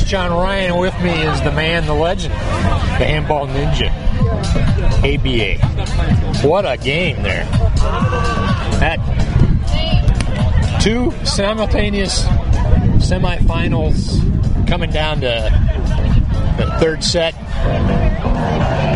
it's John Ryan. With me is the man, the legend, the handball ninja, Ebiye. What a game there. That two simultaneous semifinals coming down to the third set.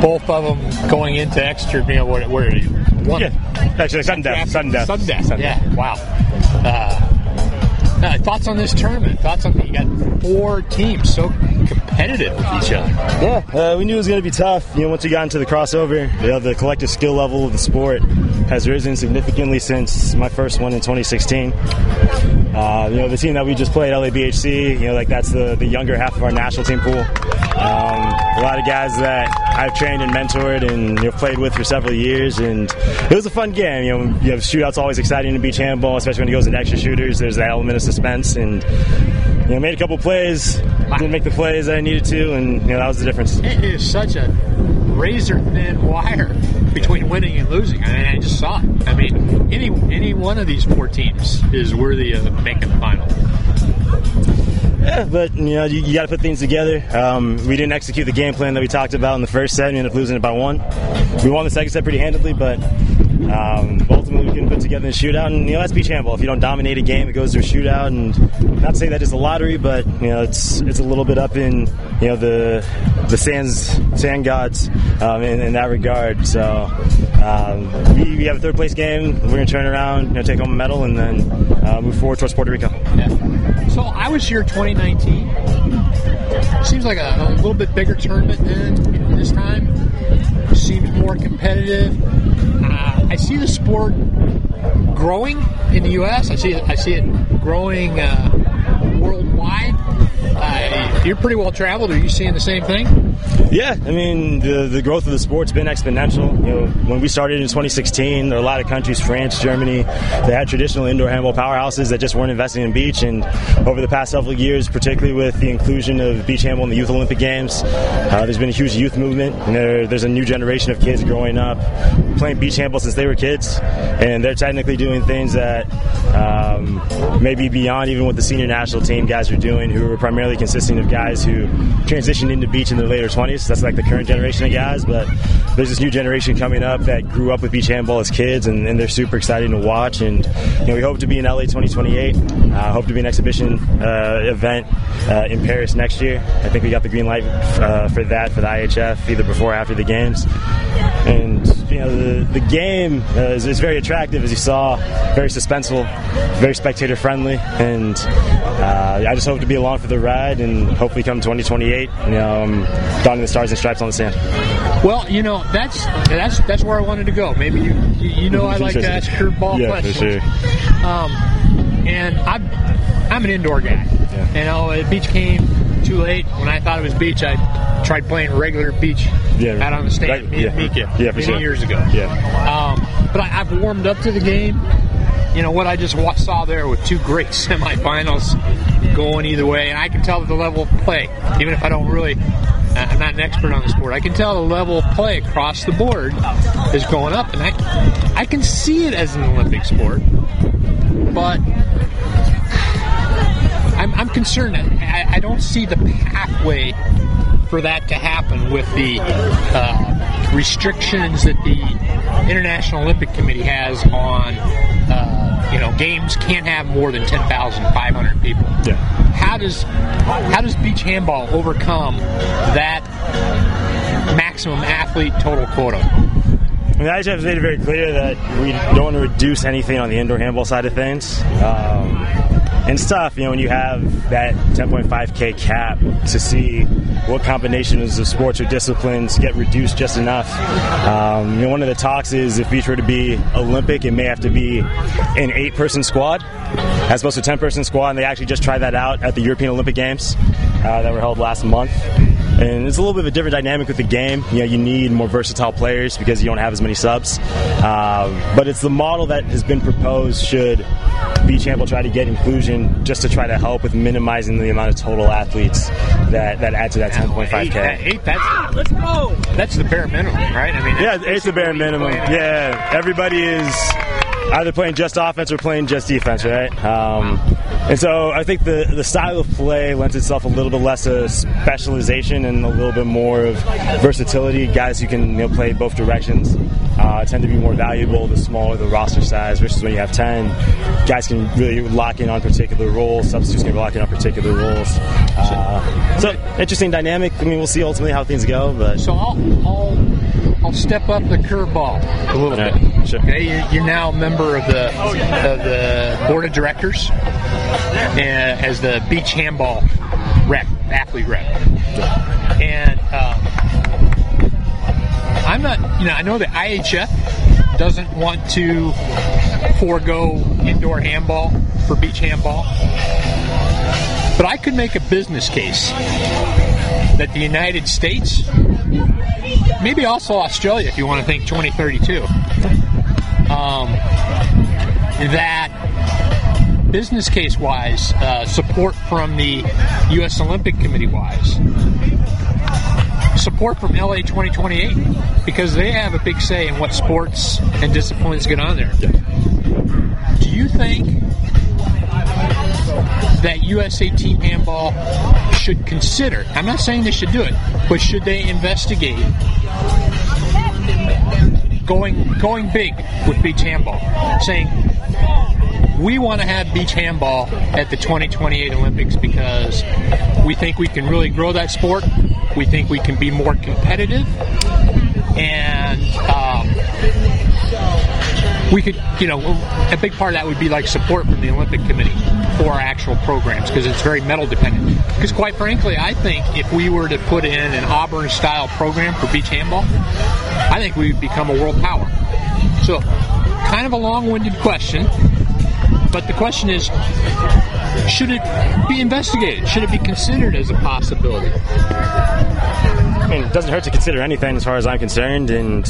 Both of them going into extra. You know, what? Where are you? One. Yeah, actually, sudden death. Sudden death. Sudden death. Sudden yeah. Wow. Uh, thoughts on this tournament? Thoughts on you got four teams so competitive with each other. Yeah, uh, we knew it was going to be tough. You know, once we got into the crossover, you know, the collective skill level of the sport has risen significantly since my first one in 2016. Uh, you know, the team that we just played, LABHC, you know, like that's the, the younger half of our national team pool. Um, a lot of guys that I've trained and mentored and you know, played with for several years, and it was a fun game. You know, you know, shootouts always exciting in beach handball, especially when it goes into extra shooters. There's that element of suspense, and you know, made a couple plays, didn't make the plays that I needed to, and you know, that was the difference. It is such a razor thin wire between winning and losing. I mean, I just saw it. I mean, any any one of these four teams is worthy of making the final. Yeah, but you know you, you got to put things together. Um, we didn't execute the game plan that we talked about in the first set. We ended up losing it by one. We won the second set pretty handedly, but um, ultimately we couldn't put together a shootout. And you know that's beach handball. If you don't dominate a game, it goes to a shootout. And not to say that it's a lottery, but you know it's it's a little bit up in you know the the sands sand gods um, in, in, that regard. So um, we, we, have a third place game. We're gonna turn around, you know, take home a medal, and then uh, move forward towards Puerto Rico. Yeah. So I was here 2019. Seems like a, a little bit bigger tournament than this time. Seems more competitive. Uh, I see the sport growing in the U.S. I see it, I see it growing uh, worldwide. Uh, you're pretty well traveled. Are you seeing the same thing? Yeah, I mean the the growth of the sport's been exponential. You know, when we started in 2016, there were a lot of countries, France, Germany, they had traditional indoor handball powerhouses that just weren't investing in beach. And over the past several years, particularly with the inclusion of beach handball in the Youth Olympic Games, uh, there's been a huge youth movement. And there, there's a new generation of kids growing up playing beach handball since they were kids, and they're technically doing things that um, maybe beyond even what the senior national team guys are doing, who are primarily consisting of guys who transitioned into beach in their later 20s. That's like the current generation of guys, but there's this new generation coming up that grew up with beach handball as kids, and, and they're super exciting to watch. And you know, we hope to be in LA 2028. Uh, hope to be an exhibition uh, event uh, in Paris next year. I think we got the green light uh, for that for the IHF, either before or after the games. And you know, the, the game uh, is, is, very attractive, as you saw, very suspenseful, very spectator friendly, and uh, I just hope to be along for the ride and hopefully come 2028, you know, um, donning the stars and stripes on the sand. Well, you know, that's that's that's where I wanted to go. Maybe you you know I like to ask curveball yeah, questions. For sure. Um, and I'm I'm an indoor guy. Yeah. You know, beach came too late. When I thought it was beach, I tried playing regular beach yeah, out on the stand, right, me yeah, Mika, yeah, for many sure. years ago. Yeah. Um, but I, have warmed up to the game. You know what I just saw there with two great semifinals going either way, and I can tell the level of play, even if I don't really. I'm not an expert on the sport. I can tell the level of play across the board is going up, and I, I can see it as an Olympic sport, but I'm, I'm concerned. I, I, don't see the pathway for that to happen with the uh, restrictions that the International Olympic Committee has on, uh, know, games can't have more than 10,500 people. Yeah. How does how does beach handball overcome that maximum athlete total quota? I mean, the has made it very clear that we don't want to reduce anything on the indoor handball side of things. Um, and stuff, you know, when you have that 10.5K cap to see what combinations of sports or disciplines get reduced just enough. Um, you know, one of the talks is if each were to be Olympic, it may have to be an eight person squad as opposed to a 10 person squad, and they actually just tried that out at the European Olympic Games uh, that were held last month. And it's a little bit of a different dynamic with the game. You know, you need more versatile players because you don't have as many subs. Uh, but it's the model that has been proposed should beach handball try to get inclusion just to try to help with minimizing the amount of total athletes that, that add to that 10.5k. Eight, eight, that's let's go. That's the bare minimum, right? I mean, yeah, it's the bare minimum. Yeah, everybody is either playing just offense or playing just defense, right? Um, and so I think the the style of play lends itself a little bit less to specialization and a little bit more of versatility. Guys who can you know, play both directions uh, tend to be more valuable the smaller the roster size versus when you have 10. Guys can really lock in on particular roles, substitutes can lock in on particular roles. Uh, so, interesting dynamic. I mean, we'll see ultimately how things go. But So I'll, I'll, I'll step up the curveball a little bit. sure. Okay, you're, now a member of the of the board of directors and as the beach handball rep, athlete rep, and um, I'm not. You know, I know the IHF doesn't want to forego indoor handball for beach handball, but I could make a business case that the United States, maybe also Australia, if you want to think 2032, um, that business case wise, uh, support from the U.S. Olympic Committee wise, support from LA 2028, because they have a big say in what sports and disciplines get on there. Do you think that USA Team Handball should consider? I'm not saying they should do it, but should they investigate going going big with beach handball, saying we want to have beach handball at the 2028 Olympics because we think we can really grow that sport. We think we can be more competitive, and um, we could, you know, a big part of that would be like support from the Olympic Committee for our actual programs because it's very medal dependent. Because quite frankly, I think if we were to put in an Auburn style program for beach handball, I think we would become a world power. So, kind of a long winded question, but the question is should it be investigated? Should it be considered as a possibility? Mean, it doesn't hurt to consider anything as far as I'm concerned, and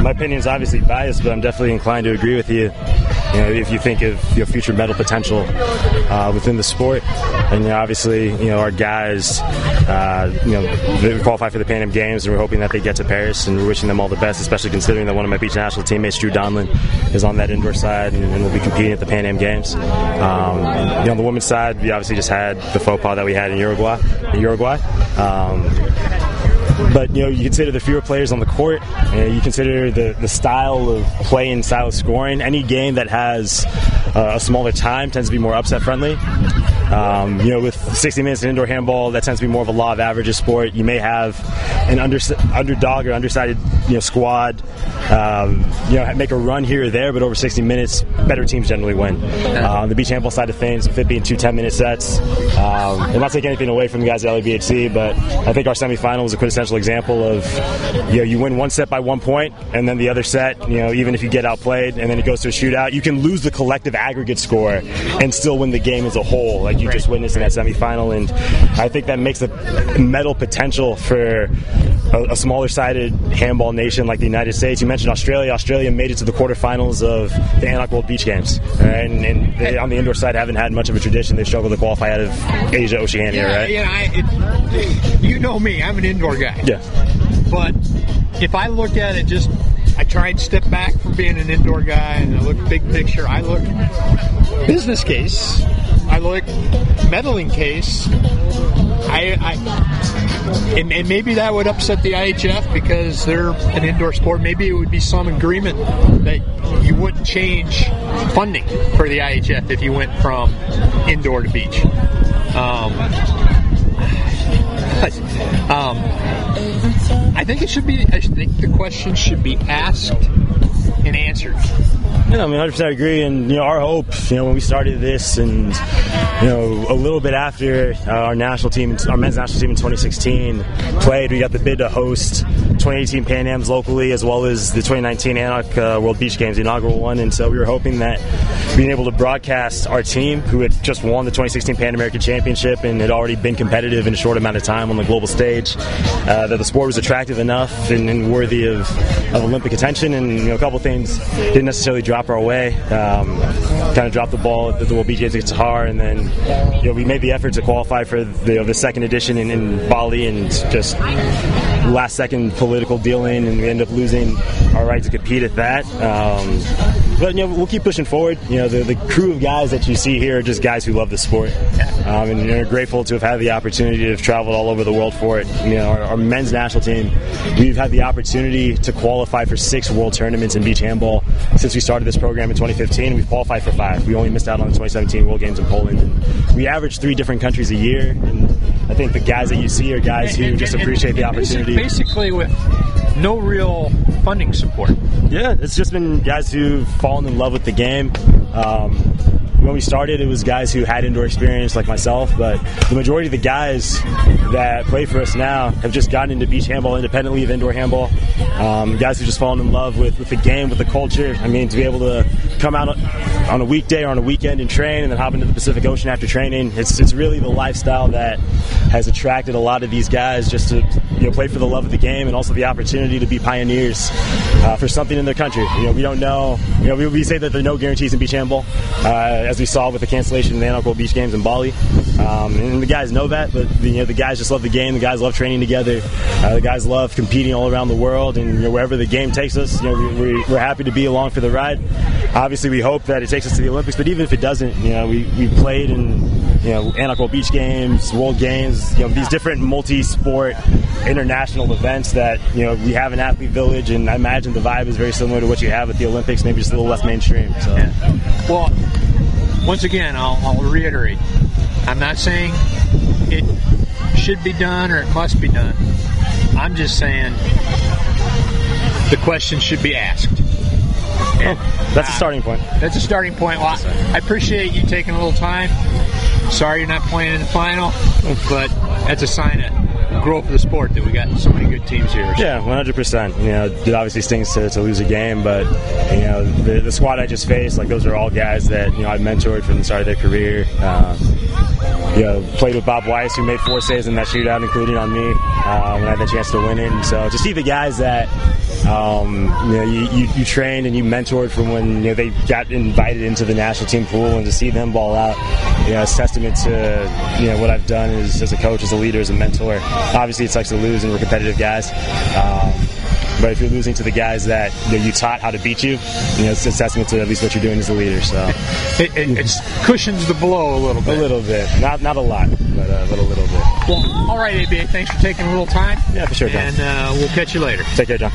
my opinion is obviously biased, but I'm definitely inclined to agree with you. You know, if you think of your future medal potential uh, within the sport, and you know, obviously, you know, our guys, uh, you know, they qualify for the Pan Am Games, and we're hoping that they get to Paris, and we're wishing them all the best, especially considering that one of my beach national teammates, Drew Donlin, is on that indoor side and, and will be competing at the Pan Am Games. Um, you know, on the women's side, we obviously just had the faux pas that we had in Uruguay. In Uruguay. Um, but you know you consider the fewer players on the court and you consider the, the style of play and style of scoring. Any game that has uh, a smaller time tends to be more upset friendly. Um, you know with 60 minutes in indoor handball that tends to be more of a law of averages sport. You may have an under, underdog or undersided you know squad um, you know make a run here or there but over 60 minutes better teams generally win. Uh, on the beach handball side of things with it being two 10 minute sets. Um, and not take anything away from the guys at LABHC but I think our semifinal was a quintessential example of you know you win one set by one point and then the other set you know even if you get outplayed and then it goes to a shootout you can lose the collective aggregate score and still win the game as a whole. Like you just witnessed in that semifinal and I think that makes the medal potential for a, a smaller sided handball nation like the United States. You mentioned Australia. Australia made it to the quarterfinals of the ANOC World Beach Games. Right? and, and they, on the indoor side haven't had much of a tradition. They struggle to qualify out of Asia Oceania Yeah, right? Yeah, I, it, you know me. I'm an indoor guy. yeah. But if I look at it, just I try and step back from being an indoor guy, and I look big picture. I look business case. I look medaling case. I, I and, and maybe that would upset the IHF because they're an indoor sport. Maybe it would be some agreement that you wouldn't change funding for the IHF if you went from indoor to beach. Um, but, um, I think it should be. I think the question should be asked and answered. Yeah, I mean, 100% agree. And, you know, our hope, you know, when we started this and, you know, a little bit after uh, our national team, our men's national team in 2016 played, we got the bid to host 2018 Pan Ams locally as well as the 2019 ANOC uh, World Beach Games, the inaugural one. And so we were hoping that being able to broadcast our team, who had just won the 2016 Pan American Championship and had already been competitive in a short amount of time on the global stage, uh, that the sport was attractive enough and, and worthy of, of Olympic attention. And, you know, a couple things didn't necessarily drive our way. Um, kind of dropped the ball at the Beach Games against and then you know, we made the effort to qualify for the, you know, the second edition in, in Bali, and just last second political dealing, and we end up losing our right to compete at that. Um, but you know, we'll keep pushing forward. You know, the, the crew of guys that you see here are just guys who love the sport, um, and are grateful to have had the opportunity to have traveled all over the world for it. You know, our, our men's national team, we've had the opportunity to qualify for six world tournaments in beach handball since we started this program in 2015. We've qualified for five. We only missed out on the 2017 World Games in Poland. And we average three different countries a year, and I think the guys that you see are guys who just appreciate the opportunity. Basically, with no real funding support. Yeah, it's just been guys who've fallen in love with the game. Um, when we started, it was guys who had indoor experience like myself, but the majority of the guys that play for us now have just gotten into beach handball independently of indoor handball. Um, guys who just fallen in love with, with the game, with the culture. I mean, to be able to come out on a weekday or on a weekend and train and then hop into the Pacific Ocean after training, it's, it's really the lifestyle that has attracted a lot of these guys just to you know, play for the love of the game and also the opportunity to be pioneers uh, for something in their country. You know, we don't know, you know, we, we say that there are no guarantees in beach handball. Uh, as we saw with the cancellation of the ANOC Beach Games in Bali. Um, and the guys know that, but you know the guys just love the game. The guys love training together. Uh, the guys love competing all around the world, and you know, wherever the game takes us, you know we, are happy to be along for the ride. Obviously, we hope that it takes us to the Olympics, but even if it doesn't, you know we, we played in you know ANOC Beach Games, World Games, you know these different multi-sport international events that you know we have an athlete village, and I imagine the vibe is very similar to what you have at the Olympics, maybe just a little less mainstream. So. Yeah. Well, once again, I'll, I'll reiterate I'm not saying it should be done or it must be done. I'm just saying the question should be asked. Oh, that's a starting point. That's a starting point. Well, I appreciate you taking a little time. Sorry you're not playing in the final, but that's a sign of growth of the sport that we got so many good teams here. So. Yeah, 100%. You know, it obviously stings to, to lose a game, but you know, the, the squad I just faced, like those are all guys that you know I've mentored from the start of their career. Uh, you know, played with Bob Weiss, who made four saves in that shootout, including on me uh, when I had the chance to win it. So to see the guys that um, you know you, you, you, trained and you mentored from when you know they got invited into the national team pool, and to see them ball out, you know, it's testament to you know what I've done as, as a coach, as a leader, as a mentor. Obviously, it sucks to lose, and we're competitive guys. Um, but if you're losing to the guys that you, know, you, taught how to beat you, you know, it's a testament to at least what you're doing as a leader. So it, it, it cushions the blow a little bit. A little bit, not not a lot, but, uh, a little bit. Well, all right, Ebiye. Thanks for taking a little time. Yeah, for sure. And uh, we'll catch you later. Take care, John.